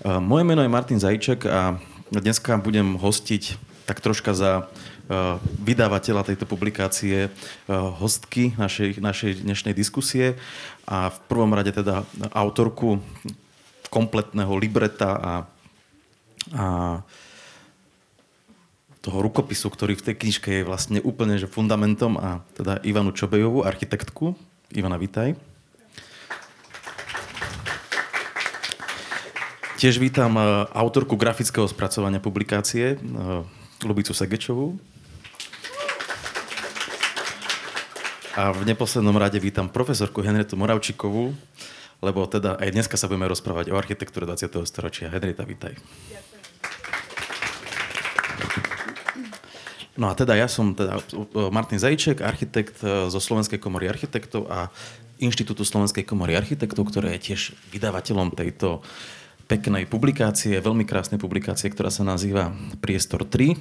Moje meno je Martin Zajček a dneska budem hostiť tak troška za vydavateľa tejto publikácie, hostky našej, našej dnešnej diskusie a v prvom rade teda autorku kompletného libreta a, a toho rukopisu, ktorý v tej knižke je vlastne úplne že fundamentom a teda Ivanu Čobejovú, architektku. Ivana, vítaj. Tiež vítam e, autorku grafického spracovania publikácie, e, Lubicu Segečovú. A v neposlednom rade vítam profesorku Henretu Moravčikovú, lebo teda aj dneska sa budeme rozprávať o architektúre 20. storočia. Henrieta, vítaj. No a teda ja som teda Martin Zajček, architekt e, zo Slovenskej komory architektov a Inštitútu Slovenskej komory architektov, ktoré je tiež vydavateľom tejto peknej publikácie, veľmi krásnej publikácie, ktorá sa nazýva Priestor 3.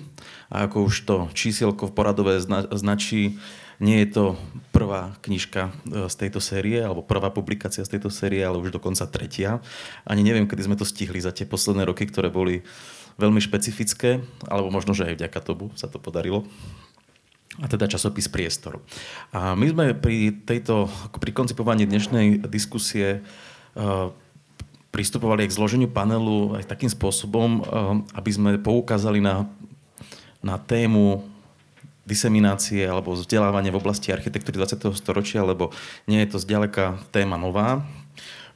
A ako už to čísielko v poradové značí, nie je to prvá knižka e, z tejto série, alebo prvá publikácia z tejto série, ale už dokonca tretia. Ani neviem, kedy sme to stihli za tie posledné roky, ktoré boli veľmi špecifické, alebo možno, že aj vďaka tomu sa to podarilo a teda časopis Priestor. A my sme pri tejto, pri koncipovaní dnešnej diskusie uh, pristupovali k zloženiu panelu aj takým spôsobom, uh, aby sme poukázali na, na tému diseminácie alebo vzdelávanie v oblasti architektúry 20. storočia, lebo nie je to zďaleka téma nová.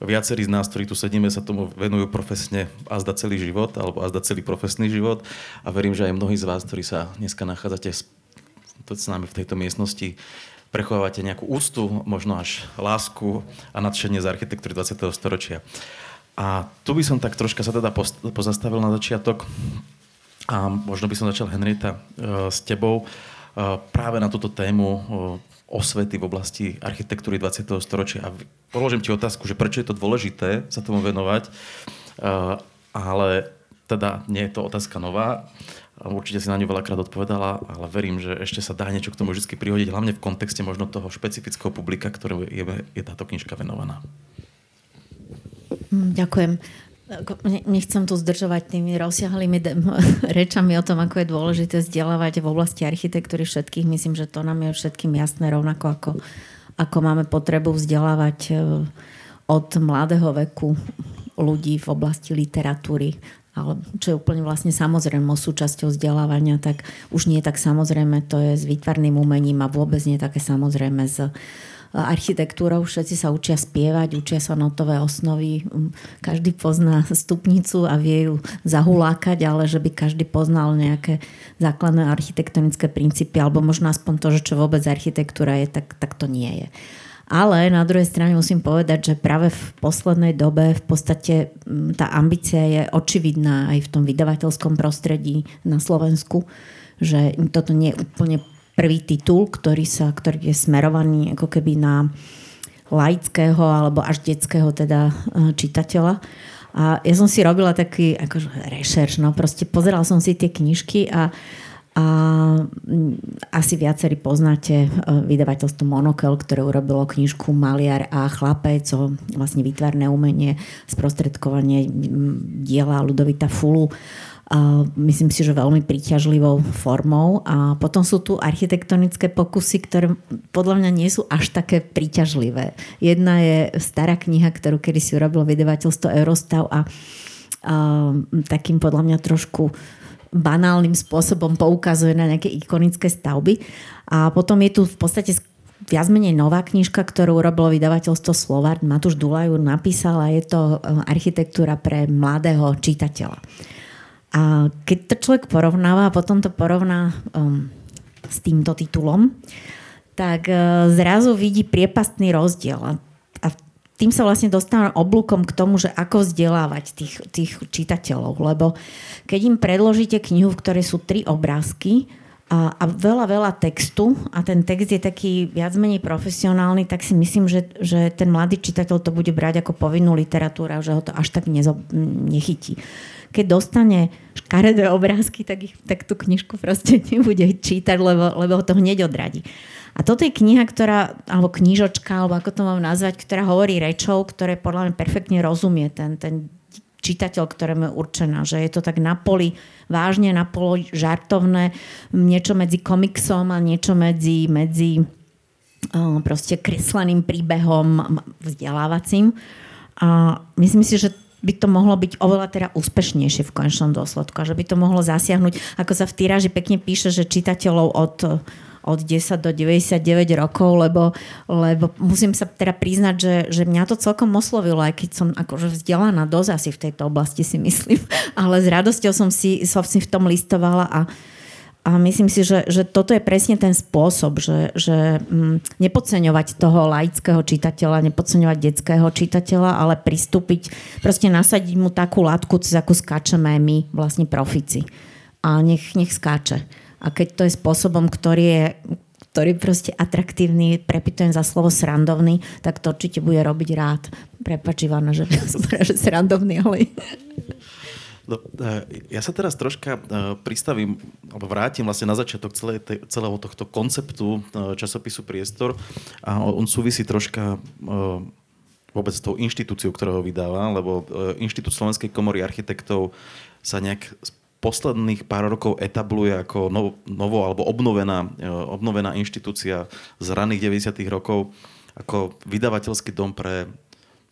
Viacerí z nás, ktorí tu sedíme, sa tomu venujú profesne a zda celý život, alebo a zda celý profesný život. A verím, že aj mnohí z vás, ktorí sa dneska nachádzate s nami v tejto miestnosti, prechovávate nejakú ústu, možno až lásku a nadšenie z architektúry 20. storočia. A tu by som tak troška sa teda pozastavil na začiatok a možno by som začal, Henrieta, e, s tebou práve na túto tému osvety v oblasti architektúry 20. storočia. A položím ti otázku, že prečo je to dôležité sa tomu venovať, ale teda nie je to otázka nová. Určite si na ňu veľakrát odpovedala, ale verím, že ešte sa dá niečo k tomu vždy prihodiť, hlavne v kontexte možno toho špecifického publika, ktoré je, je táto knižka venovaná. Hm, ďakujem. Nechcem tu zdržovať tými rozsiahlými rečami o tom, ako je dôležité vzdelávať v oblasti architektúry všetkých. Myslím, že to nám je všetkým jasné, rovnako ako, ako máme potrebu vzdelávať e, od mladého veku ľudí v oblasti literatúry, ale čo je úplne vlastne samozrejmou súčasťou vzdelávania, tak už nie tak samozrejme, to je s výtvarným umením a vôbec nie také samozrejme s architektúrou. Všetci sa učia spievať, učia sa notové osnovy. Mm, každý pozná stupnicu a vie ju zahulákať, ale že by každý poznal nejaké základné architektonické princípy, alebo možno aspoň to, že čo vôbec architektúra je, tak, tak to nie je. Ale na druhej strane musím povedať, že práve v poslednej dobe v podstate mm, tá ambícia je očividná aj v tom vydavateľskom prostredí na Slovensku, že toto nie je úplne prvý titul, ktorý, sa, ktorý je smerovaný ako keby na laického alebo až detského teda e, čitateľa. A ja som si robila taký akože rešerš, no proste pozeral som si tie knižky a, a asi viacerí poznáte e, vydavateľstvo Monokel, ktoré urobilo knižku Maliar a chlapec o vlastne výtvarné umenie, sprostredkovanie diela Ludovita Fulu myslím si, že veľmi príťažlivou formou. A potom sú tu architektonické pokusy, ktoré podľa mňa nie sú až také príťažlivé. Jedna je stará kniha, ktorú kedy si urobilo vydavateľstvo Eurostav a, a takým podľa mňa trošku banálnym spôsobom poukazuje na nejaké ikonické stavby. A potom je tu v podstate viac menej nová knižka, ktorú urobilo vydavateľstvo Slovart. Matúš Dulaju napísal a je to e, architektúra pre mladého čitateľa. A keď to človek porovnáva a potom to porovná um, s týmto titulom, tak uh, zrazu vidí priepastný rozdiel. A, a tým sa vlastne dostávam oblúkom k tomu, že ako vzdelávať tých, tých čitateľov. Lebo keď im predložíte knihu, v ktorej sú tri obrázky, a, a veľa, veľa textu a ten text je taký viac menej profesionálny, tak si myslím, že, že ten mladý čitateľ to bude brať ako povinnú literatúru a že ho to až tak nezo, nechytí keď dostane škaredé obrázky, tak, ich, tak tú knižku proste nebude čítať, lebo, lebo ho to hneď odradí. A toto je kniha, ktorá, alebo knižočka, alebo ako to mám nazvať, ktorá hovorí rečou, ktoré podľa mňa perfektne rozumie ten, ten čitateľ, ktorému je určená. Že je to tak na poli vážne, na poli žartovné, niečo medzi komiksom a niečo medzi, medzi proste kresleným príbehom vzdelávacím. A myslím si, že by to mohlo byť oveľa teda úspešnejšie v konečnom dôsledku a že by to mohlo zasiahnuť, ako sa v týraži pekne píše, že čitateľov od od 10 do 99 rokov, lebo, lebo musím sa teda priznať, že, že mňa to celkom oslovilo, aj keď som akože vzdelaná dosť asi v tejto oblasti si myslím, ale s radosťou som si, som si v tom listovala a a myslím si, že, že toto je presne ten spôsob, že, že mm, nepodceňovať toho laického čitateľa, nepodceňovať detského čitateľa, ale pristúpiť, proste nasadiť mu takú látku, cez akú skáčeme my, vlastne profici. A nech, nech skáče. A keď to je spôsobom, ktorý je ktorý proste atraktívny, prepitujem za slovo srandovný, tak to určite bude robiť rád. Prepač Ivana, že, že srandovný, ale... No, e, ja sa teraz troška e, pristavím, alebo vrátim vlastne na začiatok celé, celého tohto konceptu e, časopisu Priestor a on súvisí troška vôbec s tou inštitúciou, ktorá ho vydáva, lebo Inštitút Slovenskej komory architektov sa nejak posledných pár rokov etabluje ako novo alebo obnovená, obnovená inštitúcia z raných 90. rokov ako vydavateľský dom pre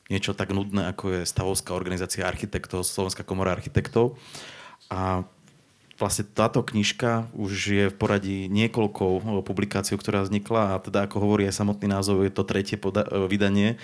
niečo tak nudné, ako je Stavovská organizácia architektov, Slovenská komora architektov. A vlastne táto knižka už je v poradí niekoľko e, publikácií, ktorá vznikla a teda ako hovorí aj samotný názov, je to tretie poda- e, vydanie.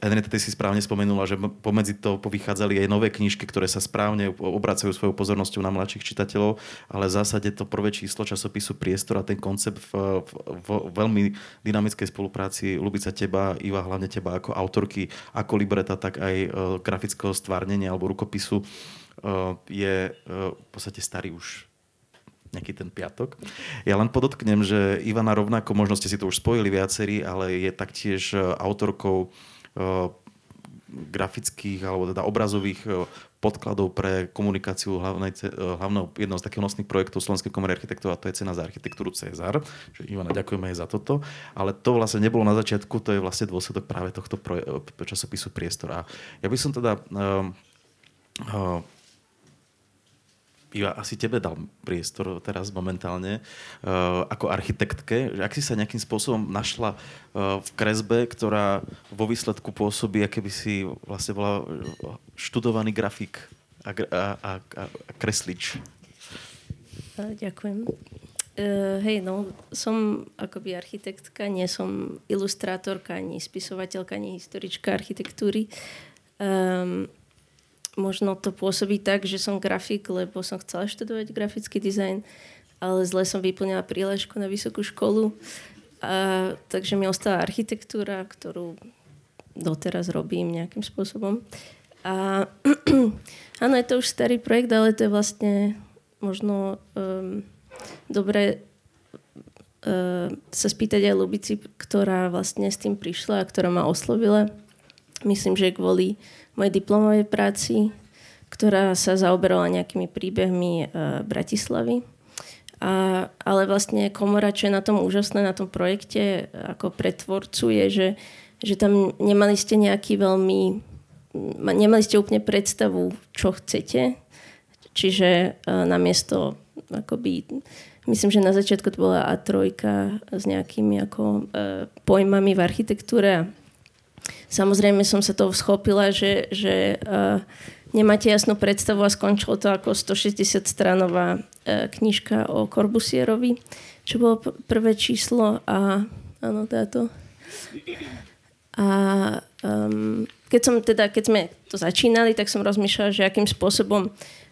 Henrietta, ty si správne spomenula, že pomedzi to povychádzali aj nové knižky, ktoré sa správne obracajú svojou pozornosťou na mladších čitateľov, ale v zásade to prvé číslo časopisu Priestor a ten koncept v, v, v veľmi dynamickej spolupráci Lubica teba, Iva, hlavne teba ako autorky, ako libreta, tak aj uh, grafického stvárnenia alebo rukopisu je v podstate starý už nejaký ten piatok. Ja len podotknem, že Ivana rovnako, možno ste si to už spojili viacerí, ale je taktiež autorkou grafických alebo teda obrazových podkladov pre komunikáciu hlavnej, hlavnou, jednou z takých nosných projektov Slovenskej komory architektov a to je cena za architektúru Cezar. Že Ivana, ďakujeme aj za toto. Ale to vlastne nebolo na začiatku, to je vlastne dôsledok práve tohto časopisu Priestor. A ja by som teda uh, uh, Iva, asi tebe dal priestor teraz momentálne uh, ako architektke. Ak si sa nejakým spôsobom našla uh, v kresbe, ktorá vo výsledku pôsobí, aké by si vlastne bola študovaný grafik a, a, a, a kreslič. Ďakujem. Uh, hej, no, som akoby architektka, nie som ilustrátorka, ani spisovateľka, ani historička architektúry. Um, možno to pôsobí tak, že som grafik, lebo som chcela študovať grafický dizajn, ale zle som vyplňala príležku na vysokú školu. A, takže mi ostala architektúra, ktorú doteraz robím nejakým spôsobom. A áno, je to už starý projekt, ale to je vlastne možno um, dobre uh, sa spýtať aj Lubici, ktorá vlastne s tým prišla a ktorá ma oslovila. Myslím, že kvôli mojej diplomovej práci, ktorá sa zaoberala nejakými príbehmi e, Bratislavy. A, ale vlastne komora, čo je na tom úžasné, na tom projekte ako pretvorcu, je, že, že tam nemali ste nejaký veľmi, nemali ste úplne predstavu, čo chcete. Čiže e, namiesto akoby, myslím, že na začiatku to bola A3 s nejakými ako e, pojmami v architektúre Samozrejme som sa toho schopila, že, že uh, nemáte jasnú predstavu a skončilo to ako 160 stranová uh, knižka o Corbusierovi, čo bolo p- prvé číslo a áno, táto. A um, keď, som, teda, keď sme to začínali, tak som rozmýšľala, že akým spôsobom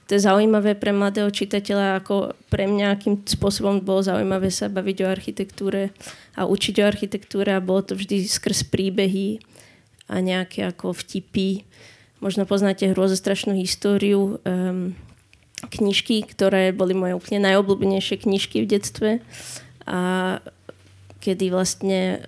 to je zaujímavé pre mladého čitateľa, ako pre mňa, akým spôsobom bolo zaujímavé sa baviť o architektúre a učiť o architektúre a bolo to vždy skrz príbehy a nejaké ako vtipy. Možno poznáte hrôzostrašnú históriu um, knižky, ktoré boli moje úplne najobľúbenejšie knižky v detstve a kedy vlastne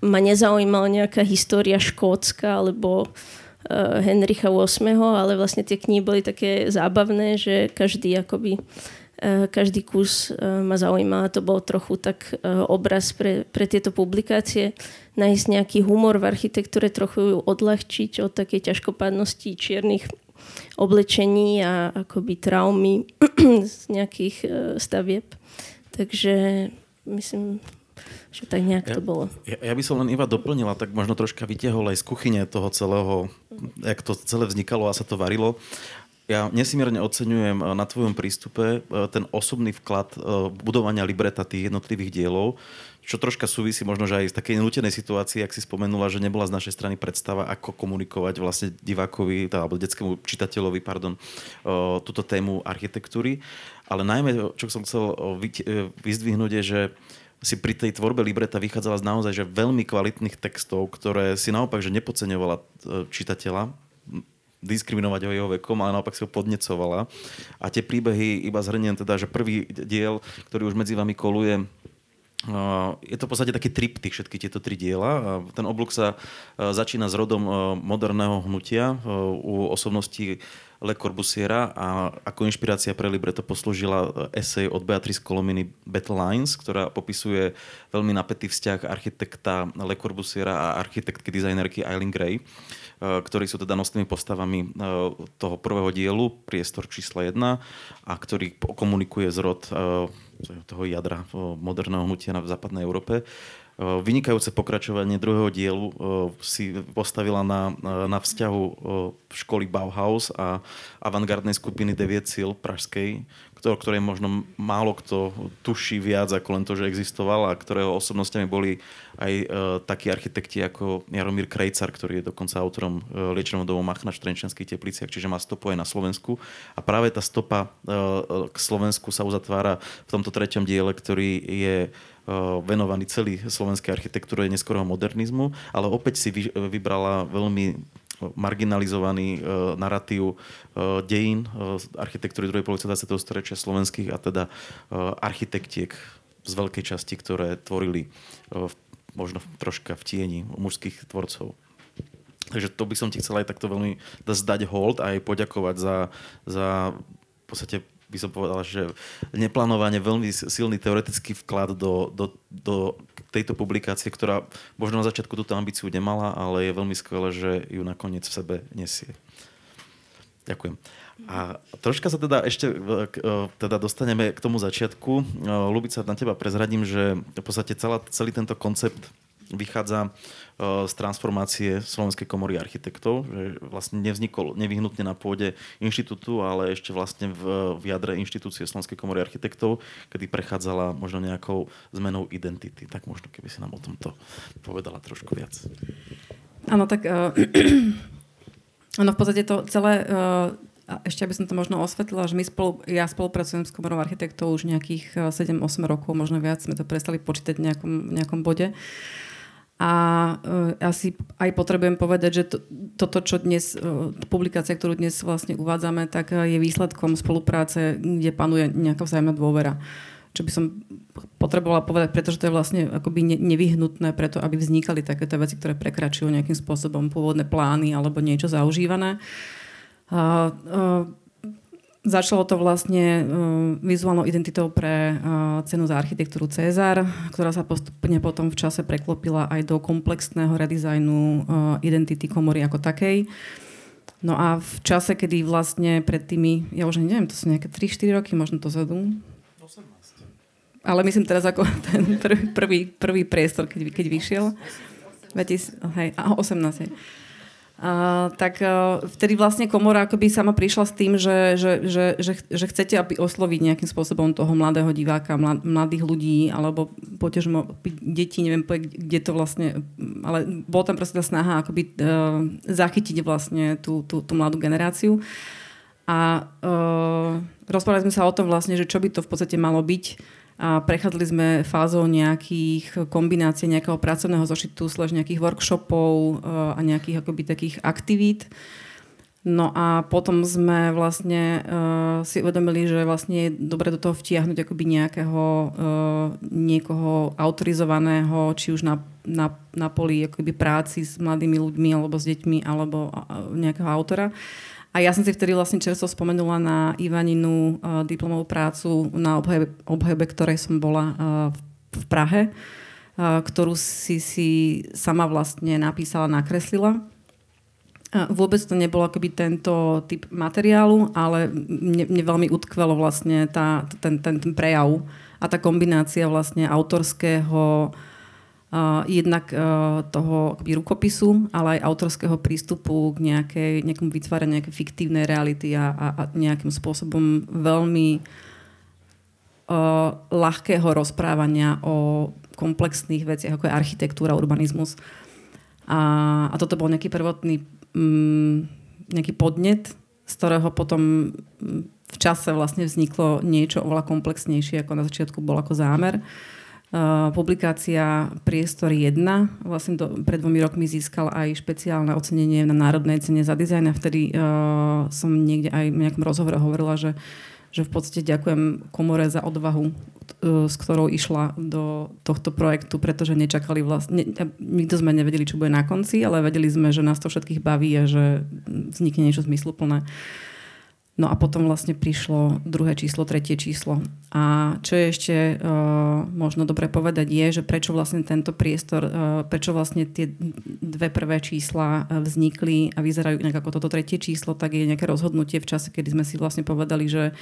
ma nezaujímala nejaká história Škótska alebo uh, Henricha VIII, ale vlastne tie knihy boli také zábavné, že každý akoby uh, každý kus ma zaujímal. To bol trochu tak obraz pre, pre tieto publikácie nájsť nejaký humor v architektúre, trochu ju odľahčiť od takej ťažkopádnosti čiernych oblečení a akoby traumy z nejakých uh, stavieb. Takže myslím, že tak nejak ja, to bolo. Ja, ja by som len Iva doplnila, tak možno troška vytiahol aj z kuchyne toho celého, jak to celé vznikalo a sa to varilo. Ja nesmierne oceňujem eh, na tvojom prístupe eh, ten osobný vklad eh, budovania libreta tých jednotlivých dielov, čo troška súvisí možno, že aj z takej nutenej situácii, ak si spomenula, že nebola z našej strany predstava, ako komunikovať vlastne divákovi, alebo detskému čitateľovi, pardon, túto tému architektúry. Ale najmä, čo som chcel vyzdvihnúť, je, že si pri tej tvorbe libreta vychádzala z naozaj že veľmi kvalitných textov, ktoré si naopak že nepodceňovala e, čitateľa, diskriminovať ho jeho vekom, ale naopak si ho podnecovala. A tie príbehy, iba zhrniem teda, že prvý diel, ktorý už medzi vami koluje, je to v podstate taký triptych, všetky tieto tri diela. Ten oblúk sa e, začína s rodom e, moderného hnutia u osobnosti Le Corbusiera a ako inšpirácia pre libreto poslúžila esej od Beatrice Colominy Battle Lines, ktorá popisuje veľmi napätý vzťah architekta Le Corbusiera a architektky dizajnerky Eileen Gray, eh, ktorí sú teda nosnými postavami eh, toho prvého dielu, priestor čísla 1, a ktorý komunikuje zrod eh, toho jadra moderného hnutia v západnej Európe. Vynikajúce pokračovanie druhého dielu si postavila na, na vzťahu školy Bauhaus a avantgardnej skupiny Deviet Sil pražskej, ktorej možno málo kto tuší viac ako len to, že existoval a ktorého osobnostiami boli aj uh, takí architekti ako Jaromír Krejcar, ktorý je dokonca autorom uh, liečeného domu Machna v Trenčanských tepliciach, čiže má stopu aj na Slovensku. A práve tá stopa uh, k Slovensku sa uzatvára v tomto treťom diele, ktorý je venovaný celý slovenskej architektúre neskorého modernizmu, ale opäť si vybrala veľmi marginalizovaný uh, narratív uh, dejín uh, architektúry druhej polovice 20. storočia slovenských a teda architektiek z veľkej časti, ktoré tvorili možno troška v tieni mužských tvorcov. Takže to by som ti chcel aj takto veľmi zdať hold a aj poďakovať za, za v podstate by som povedal, že neplánovane veľmi silný teoretický vklad do, do, do tejto publikácie, ktorá možno na začiatku túto ambíciu nemala, ale je veľmi skvelé, že ju nakoniec v sebe nesie. Ďakujem. A troška sa teda ešte teda dostaneme k tomu začiatku. Lubica, na teba prezradím, že v podstate celá, celý tento koncept vychádza e, z transformácie Slovenskej komory architektov, že vlastne nevznikol nevyhnutne na pôde inštitútu, ale ešte vlastne v, v jadre inštitúcie Slovenskej komory architektov, kedy prechádzala možno nejakou zmenou identity. Tak možno keby si nám o tomto povedala trošku viac. Áno, tak uh, v podstate to celé uh, ešte aby som to možno osvetlila, že my spolu, ja spolupracujem s komorou architektov už nejakých 7-8 rokov, možno viac, sme to prestali počítať v nejakom, nejakom bode. A uh, asi aj potrebujem povedať, že to, toto, čo dnes, uh, publikácia, ktorú dnes vlastne uvádzame, tak uh, je výsledkom spolupráce, kde panuje nejaká vzájomná dôvera. Čo by som potrebovala povedať, pretože to je vlastne akoby nevyhnutné preto, aby vznikali takéto veci, ktoré prekračujú nejakým spôsobom pôvodné plány alebo niečo zaužívané. Uh, uh, Začalo to vlastne uh, vizuálnou identitou pre uh, cenu za architektúru Cezar, ktorá sa postupne potom v čase preklopila aj do komplexného redizajnu uh, identity komory ako takej. No a v čase, kedy vlastne pred tými, ja už neviem, to sú nejaké 3-4 roky možno to zadu. 18. Ale myslím teraz ako ten prvý, prvý, prvý priestor, keď, keď vyšiel. 20, hej, 18. Hej. Uh, tak uh, vtedy vlastne komora akoby sama prišla s tým, že, že, že, že, že chcete aby osloviť nejakým spôsobom toho mladého diváka, mlad, mladých ľudí, alebo potežmo detí, neviem, kde to vlastne, ale bola tam proste tá snaha akoby uh, zachytiť vlastne tú, tú, tú mladú generáciu. A uh, rozprávali sme sa o tom vlastne, že čo by to v podstate malo byť a prechádzali sme fázou nejakých kombinácií nejakého pracovného zošitu, slež nejakých workshopov eh, a nejakých akoby takých aktivít. No a potom sme vlastne uh, si uvedomili, že vlastne je dobre do toho vtiahnuť akoby nejakého uh, niekoho autorizovaného, či už na, na, na poli akoby práci s mladými ľuďmi alebo s deťmi alebo uh, nejakého autora. A ja som si vtedy vlastne čerstvo spomenula na Ivaninu uh, diplomovú prácu na obhajobe, obhajobe ktorej som bola uh, v, v Prahe, uh, ktorú si si sama vlastne napísala, nakreslila. Vôbec to nebol akoby tento typ materiálu, ale mne, mne veľmi utkvelo vlastne tá, ten, ten, ten prejav a tá kombinácia vlastne autorského uh, jednak uh, toho akoby rukopisu, ale aj autorského prístupu k nejakej, nejakom vytváraniu nejakej fiktívnej reality a, a, a nejakým spôsobom veľmi uh, ľahkého rozprávania o komplexných veciach, ako je architektúra, urbanizmus. A, a toto bol nejaký prvotný mm, nejaký podnet, z ktorého potom mm, v čase vlastne vzniklo niečo oveľa komplexnejšie, ako na začiatku bol ako zámer. Uh, publikácia Priestor 1 vlastne do, pred dvomi rokmi získal aj špeciálne ocenenie na Národnej cene za dizajn a vtedy uh, som niekde aj v nejakom rozhovore hovorila, že, že v podstate ďakujem komore za odvahu, E, s ktorou išla do tohto projektu, pretože nečakali vlastne, ne, nikto sme nevedeli, čo bude na konci, ale vedeli sme, že nás to všetkých baví a že vznikne niečo zmysluplné. No a potom vlastne prišlo druhé číslo, tretie číslo. A čo je ešte uh, možno dobre povedať je, že prečo vlastne tento priestor, uh, prečo vlastne tie dve prvé čísla vznikli a vyzerajú inak ako toto tretie číslo, tak je nejaké rozhodnutie v čase, kedy sme si vlastne povedali, že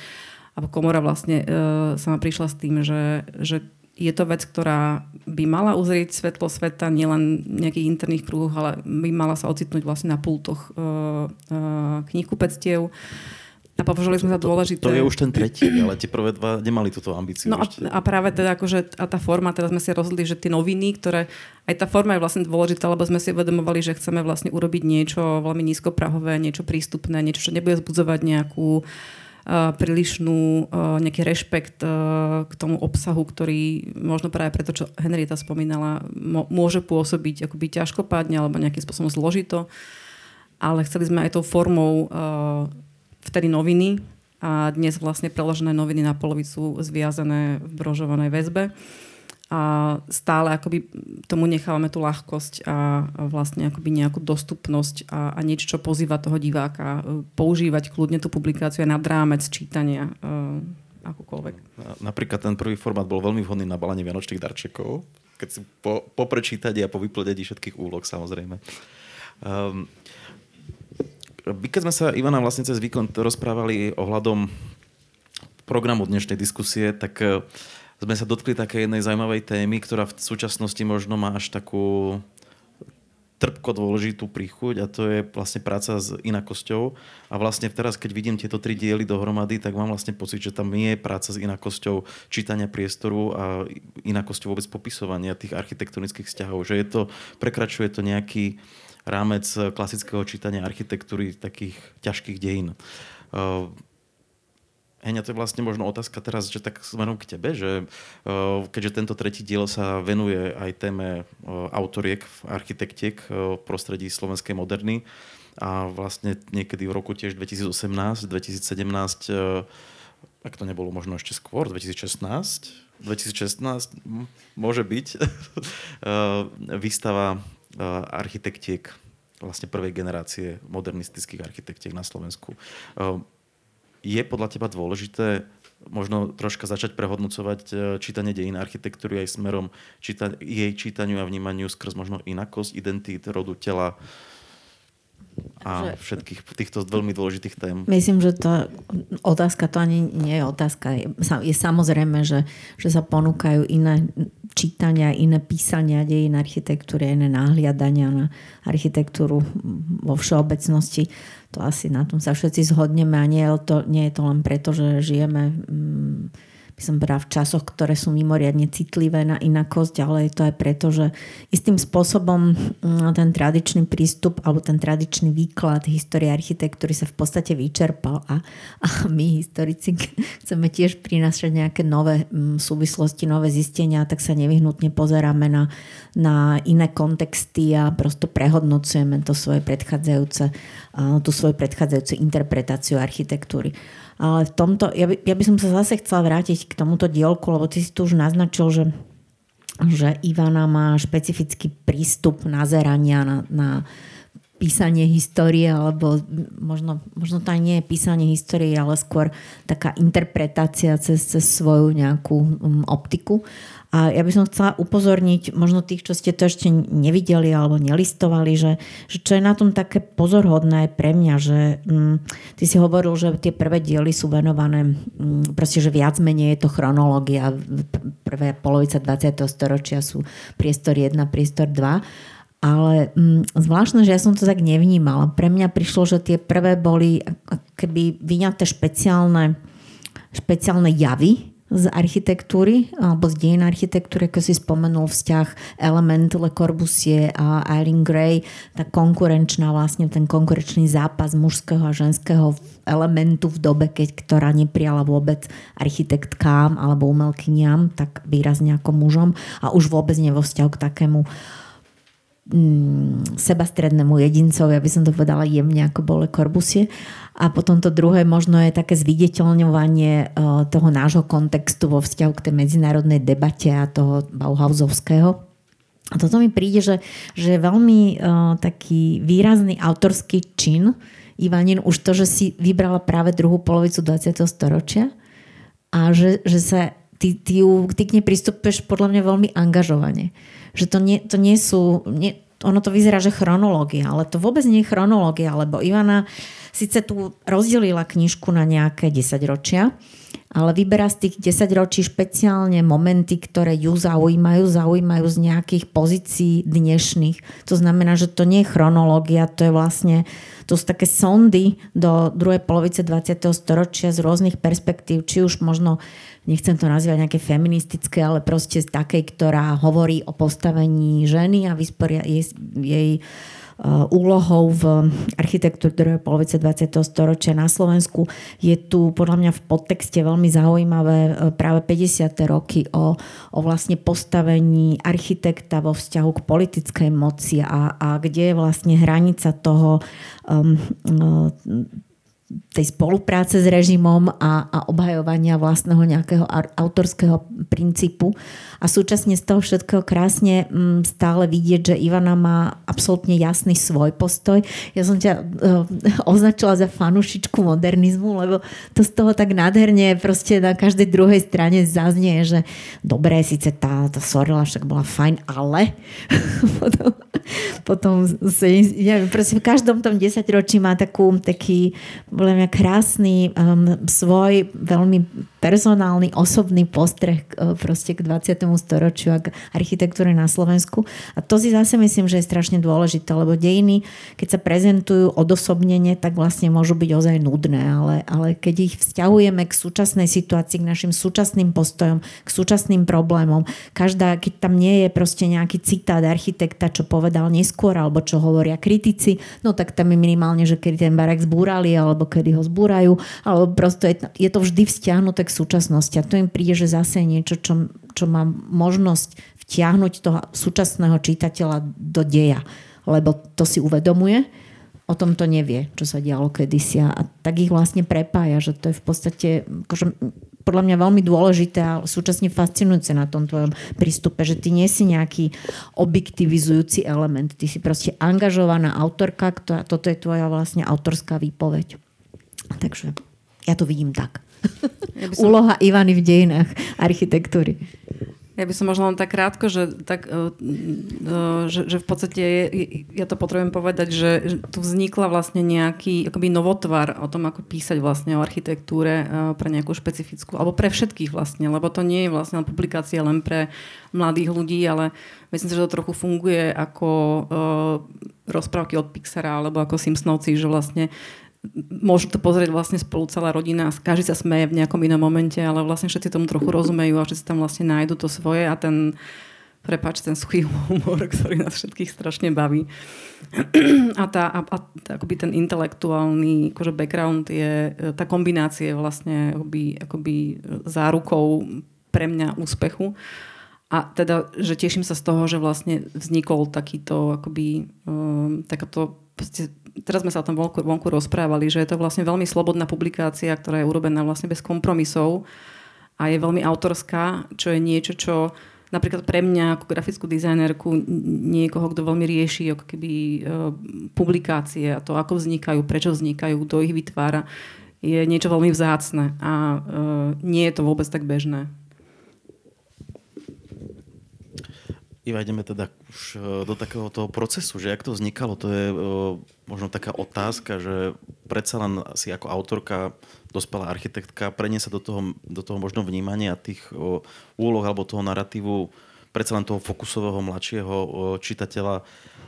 alebo komora vlastne e, sama prišla s tým, že, že je to vec, ktorá by mala uzrieť svetlo sveta nielen nejakých interných krúhoch, ale by mala sa ocitnúť vlastne na pultoch e, e, knihkupectiev. A považovali sme za dôležité. To, je už ten tretí, ale tie prvé dva nemali túto ambíciu. No a, a práve teda akože, a tá forma, teda sme si rozhodli, že tie noviny, ktoré, aj tá forma je vlastne dôležitá, lebo sme si uvedomovali, že chceme vlastne urobiť niečo veľmi nízkoprahové, niečo prístupné, niečo, čo nebude zbudzovať nejakú uh, prílišnú nejaký rešpekt k tomu obsahu, ktorý možno práve preto, čo Henrieta spomínala, môže pôsobiť akoby ťažkopádne alebo nejakým spôsobom zložito. Ale chceli sme aj tou formou vtedy noviny a dnes vlastne preložené noviny na polovicu zviazané v brožovanej väzbe a stále akoby tomu nechávame tú ľahkosť a vlastne akoby nejakú dostupnosť a, a niečo, čo pozýva toho diváka e, používať kľudne tú publikáciu aj nad rámec čítania uh, akokoľvek. Napríklad ten prvý formát bol veľmi vhodný na balanie vianočných darčekov, keď si po, po prečítaní a po vyplnení všetkých úloh samozrejme. Um, keď sme sa Ivana vlastne cez výkon rozprávali ohľadom programu dnešnej diskusie, tak uh, sme sa dotkli také jednej zaujímavej témy, ktorá v súčasnosti možno má až takú trpko dôležitú príchuť a to je vlastne práca s inakosťou. A vlastne teraz, keď vidím tieto tri diely dohromady, tak mám vlastne pocit, že tam je práca s inakosťou čítania priestoru a inakosťou vôbec popisovania tých architektonických vzťahov. Že je to, prekračuje to nejaký rámec klasického čítania architektúry takých ťažkých dejín. Heňa, to je vlastne možno otázka teraz, že tak smerom k tebe, že uh, keďže tento tretí diel sa venuje aj téme autoriek, architektiek v prostredí slovenskej moderny a vlastne niekedy v roku tiež 2018, 2017, ak to nebolo možno ešte skôr, 2016, 2016 môže byť výstava architektiek vlastne prvej generácie modernistických architektiek na Slovensku je podľa teba dôležité možno troška začať prehodnocovať e, čítanie dejín architektúry aj smerom číta- jej čítaniu a vnímaniu skrz možno inakosť, identít, rodu, tela a všetkých týchto veľmi dôležitých tém. Myslím, že to otázka to ani nie je otázka. Je, samozrejme, že, že sa ponúkajú iné čítania, iné písania dejín architektúry, iné náhliadania na architektúru vo všeobecnosti. To asi na tom sa všetci zhodneme a nie je to, nie je to len preto, že žijeme mm, by som povedala, v časoch, ktoré sú mimoriadne citlivé na inakosť, ale je to aj preto, že istým spôsobom mm, ten tradičný prístup alebo ten tradičný výklad histórie architektúry sa v podstate vyčerpal a, a my historici chceme tiež prinášať nejaké nové mm, súvislosti, nové zistenia, tak sa nevyhnutne pozeráme na, na iné kontexty a prosto prehodnocujeme to svoje predchádzajúce, tú svoju predchádzajúcu interpretáciu architektúry. Ale v tomto, ja by, ja by som sa zase chcela vrátiť k tomuto dielku, lebo ty si tu už naznačil, že, že Ivana má špecifický prístup nazerania na, na písanie histórie, alebo možno, možno to aj nie je písanie histórie, ale skôr taká interpretácia cez, cez svoju nejakú um, optiku. A ja by som chcela upozorniť možno tých, čo ste to ešte nevideli alebo nelistovali, že, že čo je na tom také pozorhodné pre mňa, že um, ty si hovoril, že tie prvé diely sú venované, um, proste, že viac menej je to chronológia. Prvé polovica 20. storočia sú priestor 1, priestor 2 ale mm, zvláštne, že ja som to tak nevnímala. Pre mňa prišlo, že tie prvé boli keby vyňaté špeciálne, špeciálne javy z architektúry alebo z dejin architektúry, ako si spomenul vzťah element Le Corbusier a Eileen Gray, tá konkurenčná vlastne ten konkurenčný zápas mužského a ženského elementu v dobe, keď, ktorá neprijala vôbec architektkám alebo umelkyniam tak výrazne ako mužom a už vôbec nie vo vzťahu k takému uh, mm, sebastrednému jedincovi, aby som to povedala jemne, ako bol Corbusier. A potom to druhé možno je také zviditeľňovanie uh, toho nášho kontextu vo vzťahu k tej medzinárodnej debate a toho Bauhausovského. A toto mi príde, že, že je veľmi uh, taký výrazný autorský čin Ivanin už to, že si vybrala práve druhú polovicu 20. storočia a že, že sa ty, ty, ty k nej pristupuješ podľa mňa veľmi angažovane že to nie, to nie sú... Nie, ono to vyzerá, že chronológia, ale to vôbec nie je chronológia, lebo Ivana síce tu rozdelila knižku na nejaké 10 ročia, ale vyberá z tých 10 ročí špeciálne momenty, ktoré ju zaujímajú, zaujímajú z nejakých pozícií dnešných. To znamená, že to nie je chronológia, to je vlastne, to sú také sondy do druhej polovice 20. storočia z rôznych perspektív, či už možno nechcem to nazývať nejaké feministické, ale proste z takej, ktorá hovorí o postavení ženy a vysporia jej, jej úlohou v architektúre druhej polovice 20. storočia na Slovensku. Je tu podľa mňa v podtexte veľmi zaujímavé e, práve 50. roky o, o vlastne postavení architekta vo vzťahu k politickej moci a, a kde je vlastne hranica toho um, tej spolupráce s režimom a, a obhajovania vlastného nejakého autorského princípu. A súčasne z toho všetkého krásne mm, stále vidieť, že Ivana má absolútne jasný svoj postoj. Ja som ťa uh, označila za fanušičku modernizmu, lebo to z toho tak nádherne proste na každej druhej strane zaznie, že dobré, síce tá, tá Sorela však bola fajn, ale potom, potom neviem, proste v každom tom desaťročí má takú, taký podľa krásny um, svoj veľmi personálny, osobný postreh uh, proste k 20. storočiu a k architektúre na Slovensku. A to si zase myslím, že je strašne dôležité, lebo dejiny, keď sa prezentujú odosobnenie, tak vlastne môžu byť ozaj nudné, ale, ale keď ich vzťahujeme k súčasnej situácii, k našim súčasným postojom, k súčasným problémom, každá, keď tam nie je proste nejaký citát architekta, čo povedal neskôr, alebo čo hovoria kritici, no tak tam je minimálne, že keď ten barák zbúrali, alebo kedy ho zbúrajú, alebo prosto je, je to vždy vzťahnuté k súčasnosti. A to im príde, že zase niečo, čo, čo má možnosť vtiahnuť toho súčasného čitateľa do deja. Lebo to si uvedomuje, o tom to nevie, čo sa dialo kedysi. A tak ich vlastne prepája, že to je v podstate akože, podľa mňa veľmi dôležité a súčasne fascinujúce na tom tvojom prístupe, že ty nie si nejaký objektivizujúci element. Ty si proste angažovaná autorka, ktorá, toto je tvoja vlastne autorská výpoveď. Takže ja to vidím tak. Ja som... Úloha Ivany v dejinách architektúry. Ja by som možno len tak krátko, že, tak, uh, uh, že, že v podstate je, ja to potrebujem povedať, že tu vznikla vlastne nejaký akoby novotvar o tom, ako písať vlastne o architektúre uh, pre nejakú špecifickú, alebo pre všetkých vlastne, lebo to nie je vlastne publikácia len pre mladých ľudí, ale myslím si, že to trochu funguje ako rozprávky od Pixara alebo ako Simpsonovci, že vlastne môžu to pozrieť vlastne spolu celá rodina, každý sa smeje v nejakom inom momente, ale vlastne všetci tomu trochu rozumejú a všetci tam vlastne nájdu to svoje a ten prepač, ten suchý humor, ktorý nás všetkých strašne baví. A, tá, a, a akoby ten intelektuálny akože background je, tá kombinácia je vlastne akoby, akoby zárukou pre mňa úspechu. A teda, že teším sa z toho, že vlastne vznikol takýto akoby um, takáto teraz sme sa o tom vonku, vonku rozprávali, že je to vlastne veľmi slobodná publikácia, ktorá je urobená vlastne bez kompromisov a je veľmi autorská, čo je niečo, čo napríklad pre mňa ako grafickú dizajnerku niekoho, kto veľmi rieši ako keby uh, publikácie a to, ako vznikajú, prečo vznikajú, kto ich vytvára, je niečo veľmi vzácne a uh, nie je to vôbec tak bežné. Iva, ideme teda už e, do takého toho procesu, že jak to vznikalo, to je uh, možno taká otázka, že predsa len si ako autorka, dospelá architektka, preniesa do toho, do toho možno vnímania tých uh, úloh alebo toho narratívu predsa len toho fokusového mladšieho čitateľa.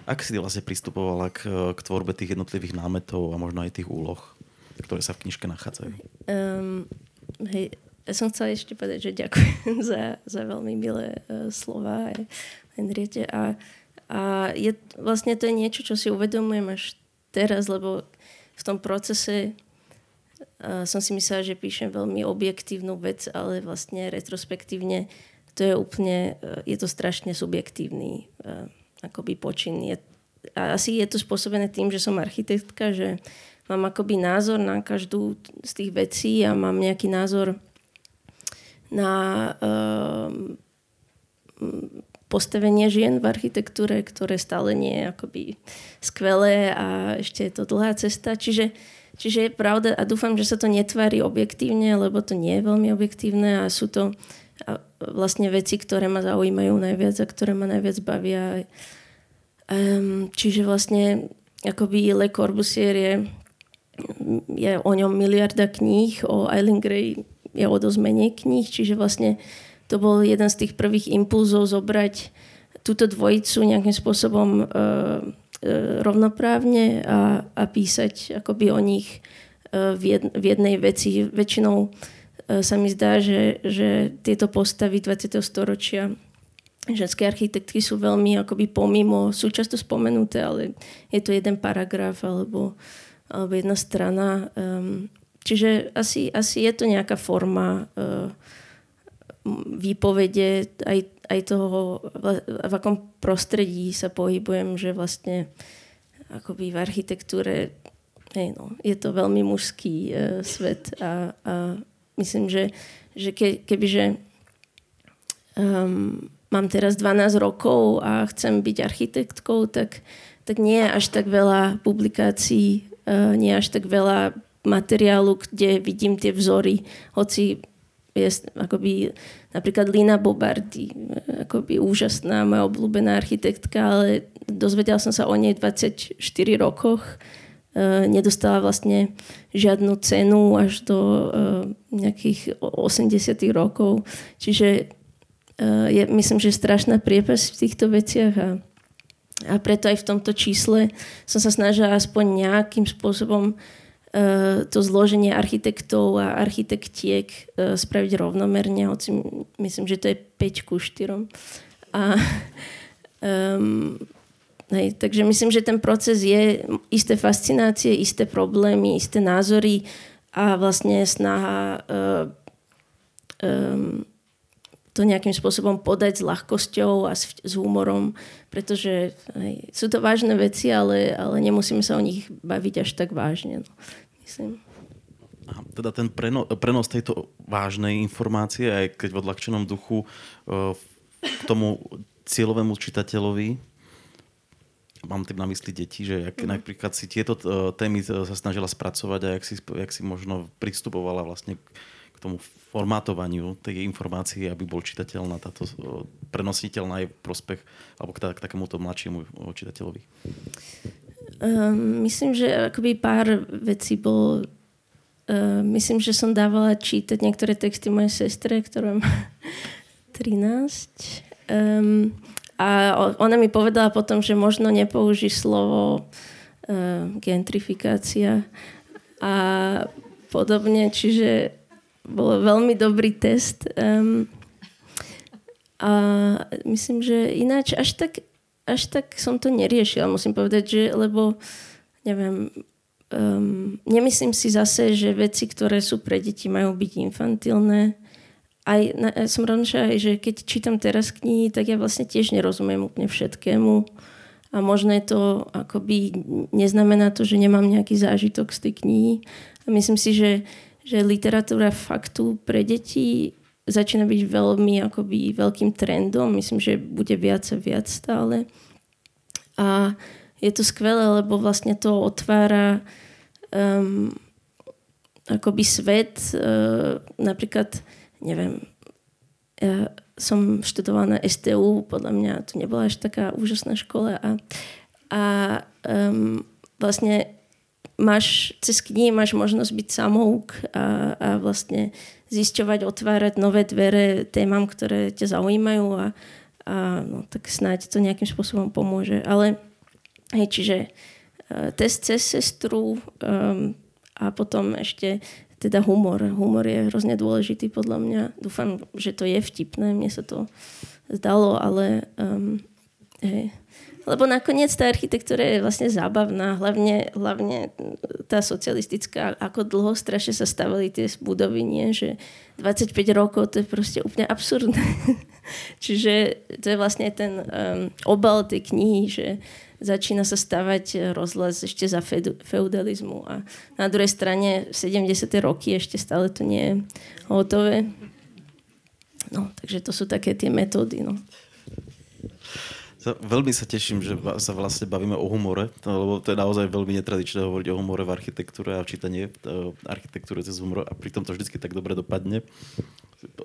Ak si vlastne pristupovala k, k tvorbe tých jednotlivých námetov a možno aj tých úloh, ktoré sa v knižke nachádzajú? Um, hej, ja som chcela ešte povedať, že ďakujem za, za veľmi milé uh, slova. Henriete. A, a je, vlastne to je niečo, čo si uvedomujem až teraz, lebo v tom procese uh, som si myslela, že píšem veľmi objektívnu vec, ale vlastne retrospektívne to je úplne, uh, je to strašne subjektívny uh, akoby počin. Je, a asi je to spôsobené tým, že som architektka, že mám akoby názor na každú z tých vecí a mám nejaký názor na uh, postavenie žien v architektúre, ktoré stále nie je akoby skvelé a ešte je to dlhá cesta. Čiže, čiže je pravda a dúfam, že sa to netvári objektívne, lebo to nie je veľmi objektívne a sú to vlastne veci, ktoré ma zaujímajú najviac a ktoré ma najviac bavia. Um, čiže vlastne akoby Le Corbusier je, je o ňom miliarda kníh, o Eileen Gray je o dosť menej kníh, čiže vlastne to bol jeden z tých prvých impulzov zobrať túto dvojicu nejakým spôsobom e, e, rovnoprávne a, a písať akoby o nich e, v, jed, v jednej veci. Väčšinou e, sa mi zdá, že, že tieto postavy 20. storočia ženské architektky sú veľmi akoby pomimo, sú často spomenuté, ale je to jeden paragraf alebo, alebo jedna strana. Um, čiže asi, asi je to nejaká forma uh, výpovede aj, aj toho, v akom prostredí sa pohybujem, že vlastne akoby v architektúre hej no, je to veľmi mužský uh, svet a, a myslím, že, že ke, kebyže um, mám teraz 12 rokov a chcem byť architektkou, tak, tak nie je až tak veľa publikácií, uh, nie je až tak veľa materiálu, kde vidím tie vzory, hoci je akoby napríklad Lina Bobardi, akoby úžasná, moja obľúbená architektka, ale dozvedela som sa o nej v 24 rokoch. E, nedostala vlastne žiadnu cenu až do e, nejakých 80 rokov. Čiže e, je, myslím, že strašná priepasť v týchto veciach a, a preto aj v tomto čísle som sa snažila aspoň nejakým spôsobom Eh, to zloženie architektov a architektiek eh, spraviť rovnomerne, hoci myslím, že to je 5 ku 4. A, um, hej, takže myslím, že ten proces je isté fascinácie, isté problémy, isté názory a vlastne snaha um, to nejakým spôsobom podať s ľahkosťou a s, s humorom, pretože hej, sú to vážne veci, ale, ale nemusíme sa o nich baviť až tak vážne. No myslím. A teda ten preno, prenos tejto vážnej informácie, aj keď v odľahčenom duchu uh, k tomu cieľovému čitateľovi, mám tým na mysli deti, že jak mm. napríklad si tieto uh, témy sa snažila spracovať a jak si, jak si možno pristupovala vlastne k tomu formátovaniu tej informácie, aby bol čitateľná táto prenositeľná v prospech alebo k, k takémuto mladšiemu čitateľovi. Um, myslím, že akoby pár vecí bolo... Uh, myslím, že som dávala čítať niektoré texty mojej sestre, ktorá má 13. Um, a ona mi povedala potom, že možno nepouží slovo uh, gentrifikácia a podobne, čiže bol veľmi dobrý test. Um, a myslím, že ináč až tak až tak som to neriešila, musím povedať, že lebo neviem, um, nemyslím si zase, že veci, ktoré sú pre deti, majú byť infantilné. Aj, na, ja som rozmýšľala aj, že keď čítam teraz knihy, tak ja vlastne tiež nerozumiem úplne všetkému. A možno je to akoby neznamená to, že nemám nejaký zážitok z tej knihy. A myslím si, že, že literatúra faktu pre deti začína byť veľmi akoby veľkým trendom. Myslím, že bude viac a viac stále. A je to skvelé, lebo vlastne to otvára um, akoby svet, uh, napríklad, neviem, ja som študovala na STU, podľa mňa to nebola až taká úžasná škola a, a um, vlastne máš, cez knihy máš možnosť byť samouk a, a vlastne zisťovať, otvárať nové dvere témam, ktoré ťa zaujímajú a, a no, tak snáď to nejakým spôsobom pomôže. Ale hej, čiže uh, test cez sestru um, a potom ešte teda humor. Humor je hrozne dôležitý podľa mňa. Dúfam, že to je vtipné, mne sa to zdalo, ale um, hej, lebo nakoniec tá architektúra je vlastne zábavná, hlavne, hlavne tá socialistická, ako dlho strašne sa stavili tie budovy, nie? že 25 rokov to je proste úplne absurdné. Čiže to je vlastne ten um, obal tej knihy, že začína sa stavať rozhlas ešte za feudalizmu a na druhej strane v 70. roky ešte stále to nie je hotové. No, takže to sú také tie metódy. No. Veľmi sa teším, že sa vlastne bavíme o humore, lebo to je naozaj veľmi netradičné hovoriť o humore v architektúre a čítanie architektúre cez humor a pritom to vždy tak dobre dopadne.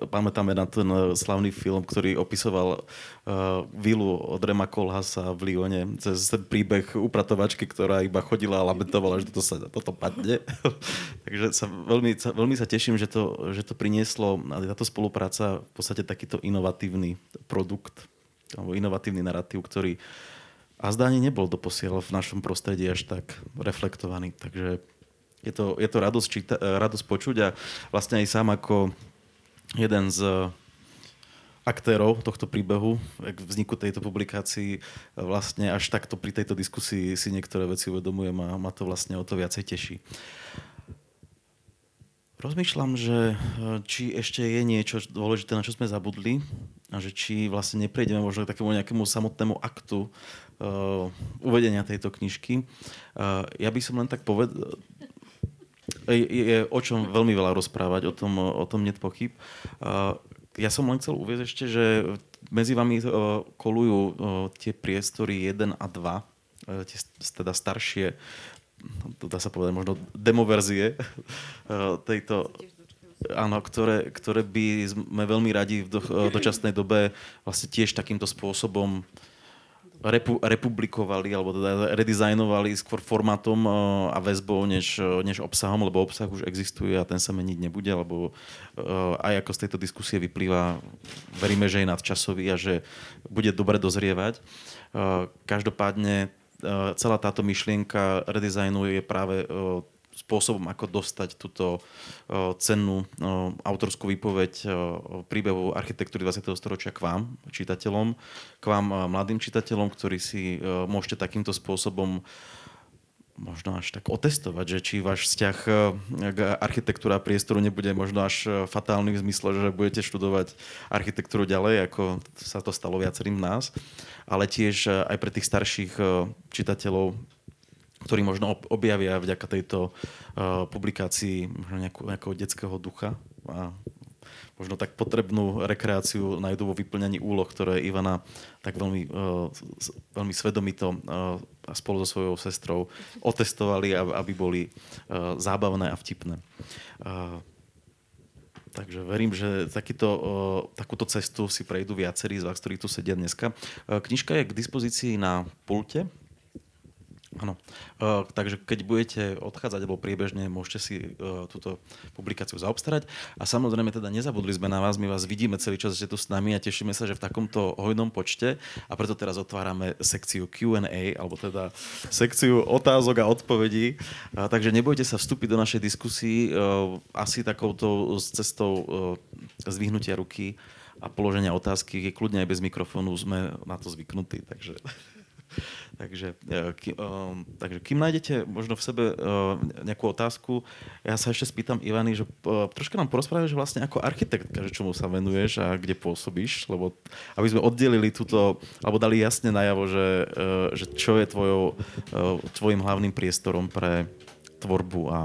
Pamätáme na ten eh, slavný film, ktorý opisoval uh, vilu od Rema Kolhasa v Lione cez ten príbeh upratovačky, ktorá iba chodila a lamentovala, že toto, sa, toto padne. Takže sa veľmi, veľmi sa teším, že to, že to prinieslo táto spolupráca v podstate takýto inovatívny produkt alebo inovatívny narratív, ktorý a zdanie nebol doposiaľ v našom prostredí až tak reflektovaný. Takže je to, je to radosť, číta, radosť počuť a vlastne aj sám ako jeden z aktérov tohto príbehu, k vzniku tejto publikácii, vlastne až takto pri tejto diskusii si niektoré veci uvedomujem a ma to vlastne o to viacej teší. Rozmýšľam, že či ešte je niečo dôležité, na čo sme zabudli a že či vlastne neprejdeme možno k takému nejakému samotnému aktu uh, uvedenia tejto knižky. Uh, ja by som len tak povedal, je, je o čom veľmi veľa rozprávať, o tom, o tom net pochyb. Uh, ja som len chcel uvieť ešte, že medzi vami uh, kolujú uh, tie priestory 1 a 2, uh, tie teda staršie, dá sa povedať možno demoverzie uh, tejto áno, ktoré, ktoré by sme veľmi radi v do, dočasnej dobe vlastne tiež takýmto spôsobom repu, republikovali alebo teda redizajnovali skôr formátom uh, a väzbou než, než obsahom, lebo obsah už existuje a ten sa meniť nebude, lebo aj ako z tejto diskusie vyplýva, veríme, že je nadčasový a že bude dobre dozrievať. Každopádne celá táto myšlienka redizajnu je práve spôsobom, ako dostať túto cennú autorskú výpoveď príbehu architektúry 20. storočia k vám, čitateľom, k vám mladým čitateľom, ktorí si môžete takýmto spôsobom možno až tak otestovať, že či váš vzťah k architektúra priestoru nebude možno až fatálny v zmysle, že budete študovať architektúru ďalej, ako sa to stalo viacerým nás, ale tiež aj pre tých starších čitateľov ktorí možno objavia vďaka tejto publikácii možno nejakú, nejakého detského ducha a možno tak potrebnú rekreáciu nájdú vo vyplňaní úloh, ktoré Ivana tak veľmi, uh, veľmi svedomito uh, a spolu so svojou sestrou otestovali, aby boli uh, zábavné a vtipné. Takže verím, že takýto, takúto cestu si prejdú viacerí z vás, ktorí tu sedia dneska. Knižka je k dispozícii na pulte Áno. Uh, takže keď budete odchádzať alebo priebežne, môžete si uh, túto publikáciu zaobstarať. A samozrejme teda nezabudli sme na vás, my vás vidíme celý čas, že ste tu s nami a tešíme sa, že v takomto hojnom počte a preto teraz otvárame sekciu Q&A, alebo teda sekciu otázok a odpovedí. Uh, takže nebojte sa vstúpiť do našej diskusii uh, asi takouto cestou uh, zvyhnutia ruky a položenia otázky, kľudne aj bez mikrofónu sme na to zvyknutí. Takže... takže, e, kým, um, takže kým nájdete možno v sebe uh, nejakú otázku, ja sa ešte spýtam Ivany, že uh, troška nám porozprávaš vlastne ako architektka, že čomu sa venuješ a kde pôsobíš, lebo aby sme oddelili túto, alebo dali jasne najavo, že, uh, že čo je tvojou, uh, tvojim hlavným priestorom pre tvorbu a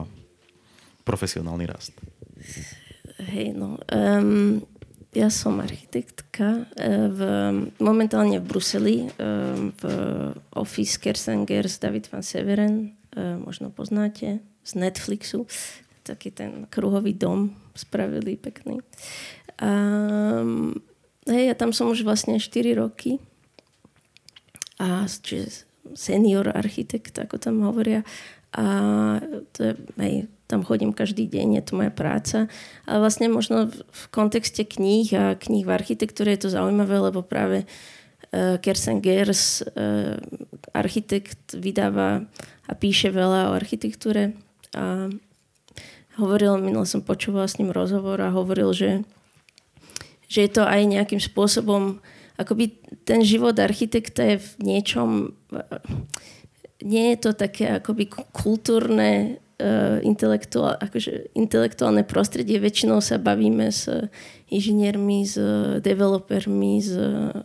profesionálny rast. Hej, no. Um, ja som architektka v, momentálne v Bruseli v Office Kersangers David van Severen, možno poznáte, z Netflixu. Taký ten kruhový dom spravili pekný. A, hej, ja tam som už vlastne 4 roky. A čiže senior architekt, ako tam hovoria. A to je, hej, tam chodím každý deň, je to moja práca. Ale vlastne možno v, v kontexte kníh a kníh v architektúre je to zaujímavé, lebo práve uh, Kersen Gers, uh, architekt, vydáva a píše veľa o architektúre. A hovoril, minul som počúvala s ním rozhovor a hovoril, že, že je to aj nejakým spôsobom, akoby ten život architekta je v niečom, nie je to také akoby kultúrne uh, intelektuál, akože intelektuálne prostredie. Väčšinou sa bavíme s inžiniermi, s developermi, s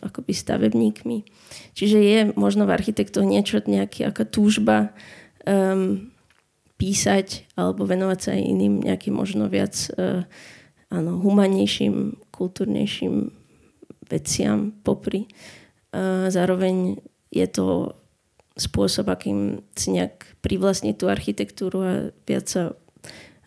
akoby stavebníkmi. Čiže je možno v architektoch niečo, nejaká aká túžba um, písať alebo venovať sa aj iným nejakým možno viac uh, áno, humanejším, kultúrnejším veciam popri. Uh, zároveň je to spôsob, akým si nejak privlastniť tú architektúru a viac sa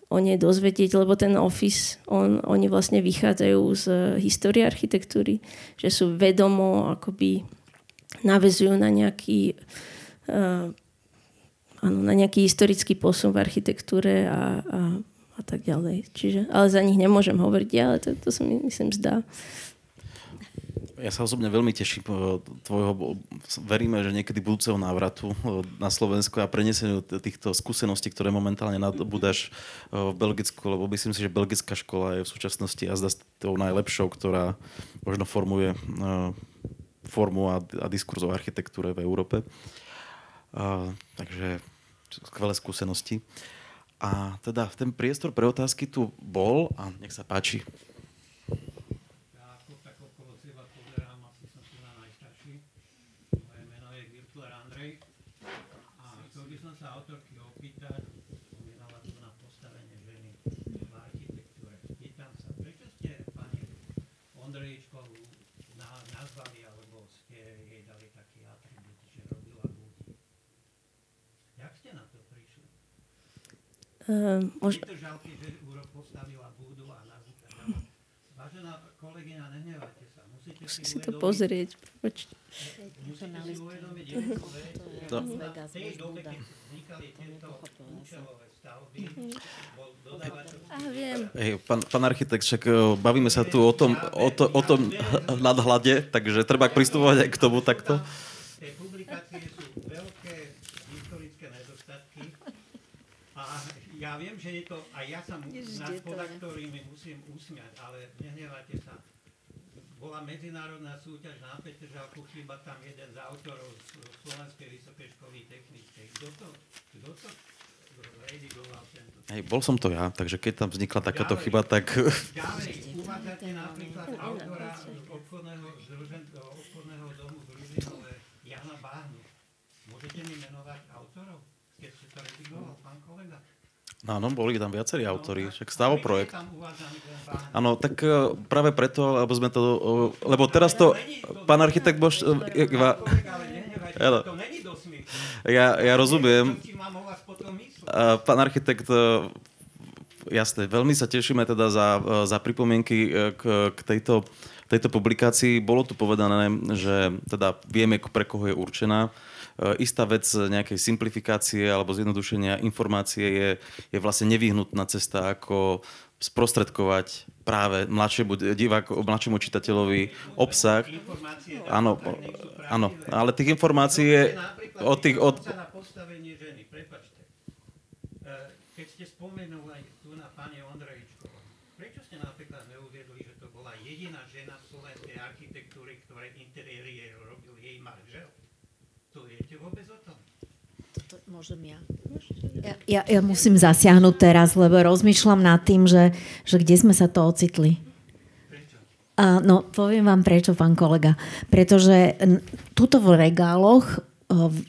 o nej dozvedieť, lebo ten office, on, oni vlastne vychádzajú z histórie architektúry, že sú vedomo, akoby navezujú na nejaký uh, áno, na nejaký historický posun v architektúre a, a, a tak ďalej. Čiže, ale za nich nemôžem hovoriť ale to, to sa mi myslím zdá. Ja sa osobne veľmi teším eh, tvojho, veríme, že niekedy budúceho návratu eh, na Slovensko a preneseniu týchto skúseností, ktoré momentálne nadbudáš eh, v Belgicku, lebo myslím si, že belgická škola je v súčasnosti a zdá tou najlepšou, ktorá možno formuje formu a, a diskurs o architektúre v Európe. takže skvelé skúsenosti. A teda ten priestor pre otázky tu bol a nech sa páči. Uh, mož... Musíte si to pozrieť. Musíte si uvedomiť Hej, pán, pán architekt, však e, bavíme sa tu o tom, o, to, o tom nadhľade, takže treba pristupovať aj k tomu takto. Tie publikácie sú veľké historické nedostatky a ja viem, že je to, a ja sa nad podaktorými musím usmiať, ale nehnevajte sa. Bola medzinárodná súťaž na Petržalku, chyba tam jeden z autorov z Slovenskej vysokej školy technickej. Kto to, kto to redigoval tento? Hej, bol som to ja, takže keď tam vznikla takáto ďalej, chyba, tak... Ďalej, uvádzate napríklad autora obchodného, obchodného domu v Ružinové, Jana Báhnu. Môžete mi menovať autorov, keď ste to redigoval, pán kolega? Áno, boli tam viacerí autori, však Stavo projekt. Áno, tak e, práve preto, lebo sme to, lebo teraz to, pán architekt Bož... Ja, ja rozumiem. Pán architekt, e, jasné, veľmi sa tešíme teda za, e, za pripomienky k, k tejto, tejto publikácii. Bolo tu povedané, že teda vieme, pre koho je určená E, istá vec nejakej simplifikácie alebo zjednodušenia informácie je, je vlastne nevyhnutná cesta, ako sprostredkovať práve mladšiemu diváku, mladšiemu čitateľovi obsah. Áno, áno, ale tých informácií je od tých... Od... E, keď ste spomenuli tu na pani Ondrejičkovú, prečo ste napríklad neuviedli, že to bola jediná žena v slovenskej architektúry, ktoré interiérie robil jej manžel? To viete vôbec o tom? Toto môžem ja. Ja, ja, ja musím zasiahnuť teraz, lebo rozmýšľam nad tým, že, že kde sme sa to ocitli. A, no, poviem vám prečo, pán kolega. Pretože tuto v regáloch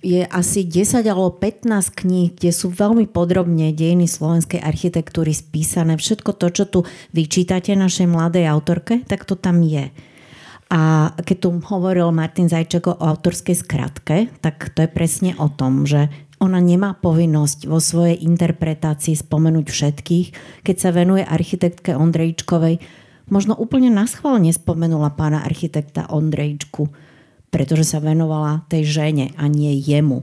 je asi 10 alebo 15 kníh, kde sú veľmi podrobne dejiny slovenskej architektúry spísané. Všetko to, čo tu vyčítate našej mladej autorke, tak to tam je. A keď tu hovoril Martin Zajček o autorskej skratke, tak to je presne o tom, že ona nemá povinnosť vo svojej interpretácii spomenúť všetkých. Keď sa venuje architektke Ondrejčkovej, možno úplne naschválne spomenula pána architekta Ondrejčku pretože sa venovala tej žene a nie jemu.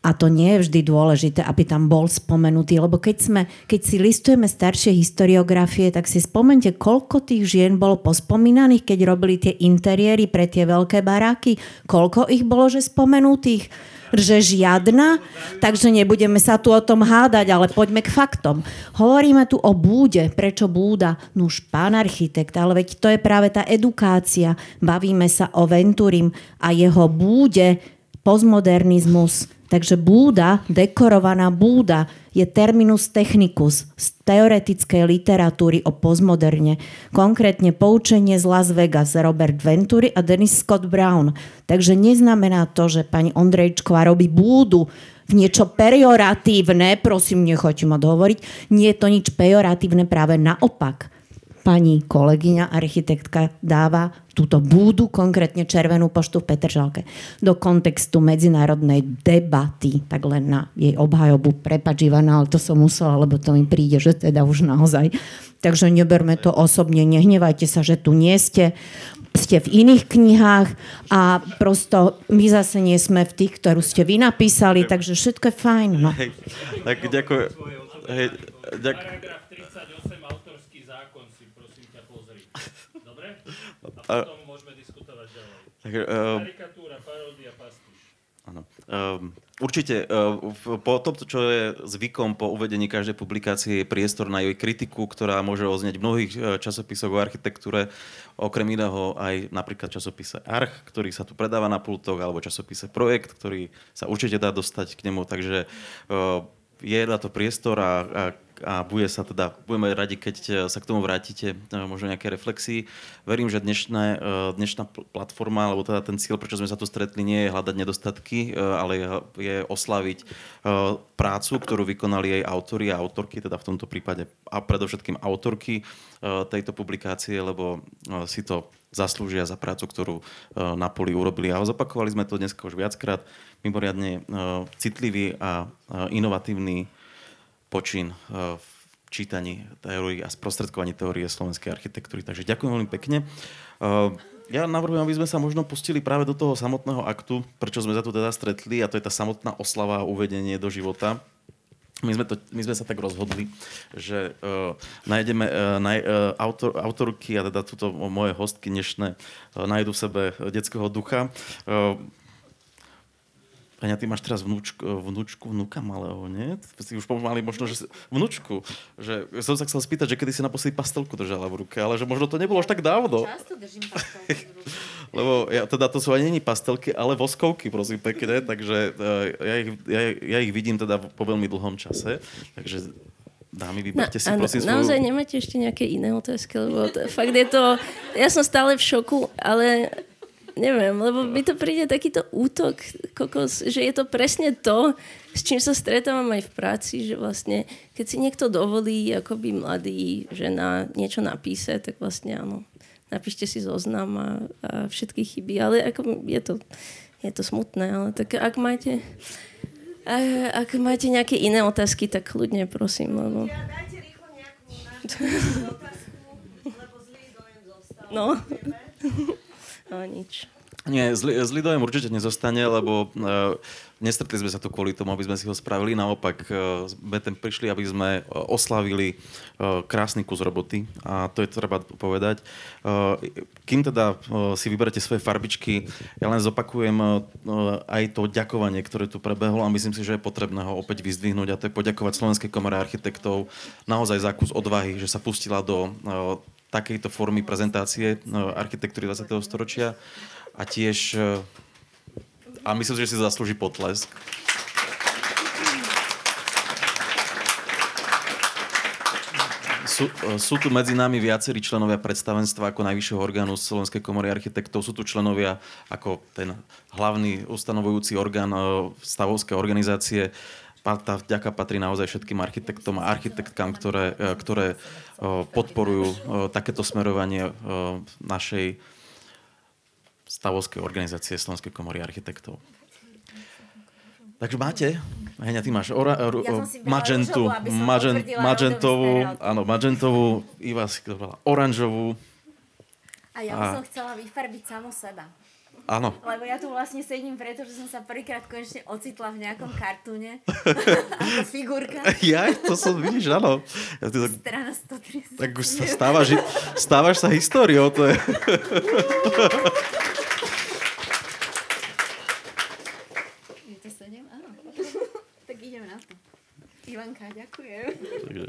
A to nie je vždy dôležité, aby tam bol spomenutý, lebo keď, sme, keď si listujeme staršie historiografie, tak si spomente, koľko tých žien bolo pospomínaných, keď robili tie interiéry pre tie veľké baráky, koľko ich bolo, že spomenutých že žiadna, takže nebudeme sa tu o tom hádať, ale poďme k faktom. Hovoríme tu o búde. Prečo búda? Nuž, pán architekt, ale veď to je práve tá edukácia. Bavíme sa o Venturim a jeho búde, postmodernizmus, Takže búda, dekorovaná búda, je terminus technicus z teoretickej literatúry o postmoderne. Konkrétne poučenie z Las Vegas Robert Venturi a Dennis Scott Brown. Takže neznamená to, že pani Ondrejčková robí búdu v niečo pejoratívne, prosím, nechoďte ma dohovoriť, nie je to nič pejoratívne, práve naopak pani kolegyňa, architektka dáva túto búdu, konkrétne červenú poštu v Petržalke, do kontextu medzinárodnej debaty, tak len na jej obhajobu, prepač Ivana, ale to som musela, lebo to mi príde, že teda už naozaj. Takže neberme to osobne, nehnevajte sa, že tu nie ste ste v iných knihách a prosto my zase nie sme v tých, ktorú ste vy napísali, takže všetko je fajn. No. Hej, tak ďakujem. Hej, ďakujem. A potom môžeme diskutovať ďalej. Tak, uh, Karikatúra, paródia, pastiš. Áno. Um, určite, uh, po tom, čo je zvykom po uvedení každej publikácie, je priestor na jej kritiku, ktorá môže oznieť v mnohých časopisoch o architektúre, okrem iného aj napríklad časopise Arch, ktorý sa tu predáva na pultoch, alebo časopise Projekt, ktorý sa určite dá dostať k nemu, takže uh, je na to priestor a, a a bude sa teda, budeme radi, keď e, sa k tomu vrátite, e, možno nejaké reflexii. Verím, že dnešné, e, dnešná platforma, alebo teda ten cieľ, prečo sme sa tu stretli, nie je hľadať nedostatky, ale je oslaviť prácu, ktorú vykonali jej autory a autorky, teda v tomto prípade a predovšetkým autorky tejto publikácie, lebo si to zaslúžia za prácu, ktorú na poli urobili. A zopakovali sme to dnes už viackrát. Mimoriadne citlivý a inovatívny počin eh, v čítaní teórií a sprostredkovaní teórie slovenskej architektúry. Takže ďakujem veľmi pekne. Eh, ja navrhujem, aby sme sa možno pustili práve do toho samotného aktu, prečo sme sa tu teda stretli, a to je tá samotná oslava a uvedenie do života. My sme, to, my sme sa tak rozhodli, že uh, nájdeme uh, naj, uh, autor, autorky a teda túto moje hostky dnešné uh, nájdu v sebe detského ducha. Uh, Peňa, ty máš teraz vnúčku, vnúčku, vnúka malého, nie? Si už pomaly možno, že vnúčku. Že, som sa chcel spýtať, že kedy si naposledy pastelku držala v ruke, ale že možno to nebolo až tak dávno. Často držím pastelky v ruke. Lebo ja, teda to sú ani není pastelky, ale voskovky, prosím pekne, takže uh, ja, ich, ja, ja ich vidím teda po veľmi dlhom čase, takže Dámy, vyberte si prosím svoju... Naozaj nemáte ešte nejaké iné otázky, lebo to, fakt je to... Ja som stále v šoku, ale neviem, lebo mi to príde takýto útok, kokos, že je to presne to, s čím sa stretávam aj v práci, že vlastne, keď si niekto dovolí, akoby mladý žena niečo napísať, tak vlastne áno, napíšte si zoznam a, a všetky chyby, ale ako je to, je to smutné, ale tak ak máte, ak máte nejaké iné otázky, tak kľudne prosím, lebo... Ja, dajte rýchlo nejakú otázku, lebo zlý dojem zostal. No. No nič. Nie, zlý, zlý dojem určite nezostane, lebo uh, nestretli sme sa tu kvôli tomu, aby sme si ho spravili. Naopak uh, ten prišli, aby sme oslavili uh, krásny kus roboty a to je treba povedať. Uh, kým teda uh, si vyberete svoje farbičky, ja len zopakujem uh, aj to ďakovanie, ktoré tu prebehlo a myslím si, že je potrebné ho opäť vyzdvihnúť a to je poďakovať Slovenskej komore architektov naozaj za kus odvahy, že sa pustila do uh, takejto formy prezentácie no, architektúry 20. storočia a tiež e, a myslím, že si zaslúži potlesk. sú, sú tu medzi nami viacerí členovia predstavenstva ako najvyššieho orgánu Slovenskej komory architektov. Sú tu členovia ako ten hlavný ustanovujúci orgán stavovskej organizácie. Tá vďaka patrí naozaj všetkým architektom a architektkám, ktoré, ktoré podporujú takéto smerovanie našej stavovskej organizácie Slovenskej komory architektov. Takže máte? Heňa, ty máš ora, ja magentu, magen, magentovú, áno, magentovú, Iva si to oranžovú. A ja by a... som chcela vyfarbiť samo seba. Áno. Lebo ja tu vlastne sedím preto, že som sa prvýkrát konečne ocitla v nejakom kartúne. ako figurka. Ja, to som, vidíš, áno. Ja, ty tak, Strana 130. Tak už sa stávaš, stávaš sa históriou, to je. Ivanka, ďakujem. Takže,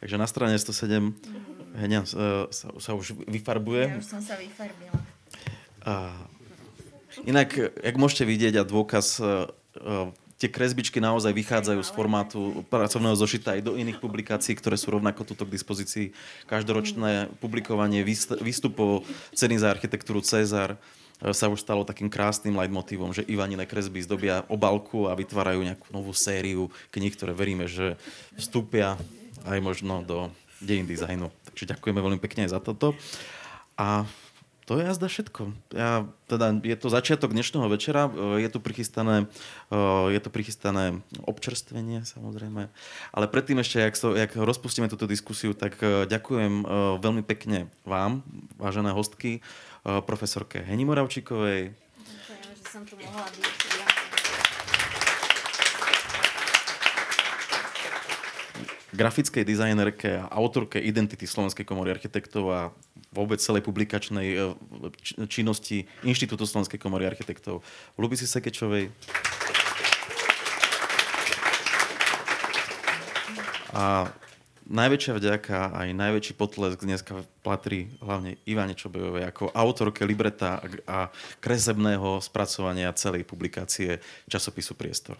takže na strane 107 Henia sa, sa už vyfarbuje. Ja už som sa vyfarbila. A, inak, jak môžete vidieť a dôkaz, a, tie kresbičky naozaj vychádzajú z formátu pracovného zošita aj do iných publikácií, ktoré sú rovnako tuto k dispozícii. Každoročné publikovanie výstupov ceny za architektúru Cezar, sa už stalo takým krásnym leitmotívom, že Ivanine kresby zdobia obalku a vytvárajú nejakú novú sériu kníh, ktoré veríme, že vstúpia aj možno do dejín dizajnu. Takže ďakujeme veľmi pekne za toto. A to je jazda všetko. Ja, teda, je to začiatok dnešného večera, je tu prichystané, je tu prichystané občerstvenie samozrejme, ale predtým ešte, jak, so, jak rozpustíme túto diskusiu, tak ďakujem veľmi pekne vám, vážené hostky, profesorke Heni Moravčíkovej. Ďakujem, že som tu mohla byť. Grafickej dizajnerke a autorke identity Slovenskej komory architektov a vôbec celej publikačnej eh, činnosti Inštitútu Slovenskej komory architektov Lubisi Sekečovej. A najväčšia vďaka aj najväčší potlesk dneska patrí hlavne Ivane Čobejovej ako autorke libreta a kresebného spracovania celej publikácie časopisu Priestor.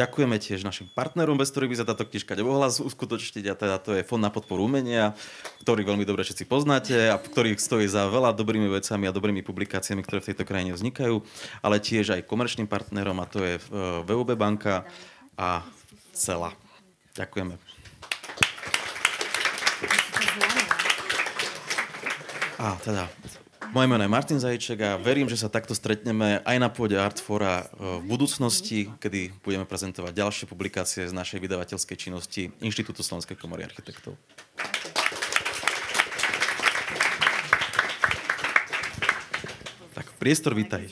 Ďakujeme tiež našim partnerom, bez ktorých by sa táto knižka nemohla uskutočniť a teda to je Fond na podporu umenia, ktorý veľmi dobre všetci poznáte a ktorý stojí za veľa dobrými vecami a dobrými publikáciami, ktoré v tejto krajine vznikajú, ale tiež aj komerčným partnerom a to je VUB banka a celá. Ďakujeme. A teda moje meno je Martin Zajček a verím, že sa takto stretneme aj na pôde Artfora e, v budúcnosti, kedy budeme prezentovať ďalšie publikácie z našej vydavateľskej činnosti Inštitútu Slovenskej komory architektov. Tak, priestor, vítaj.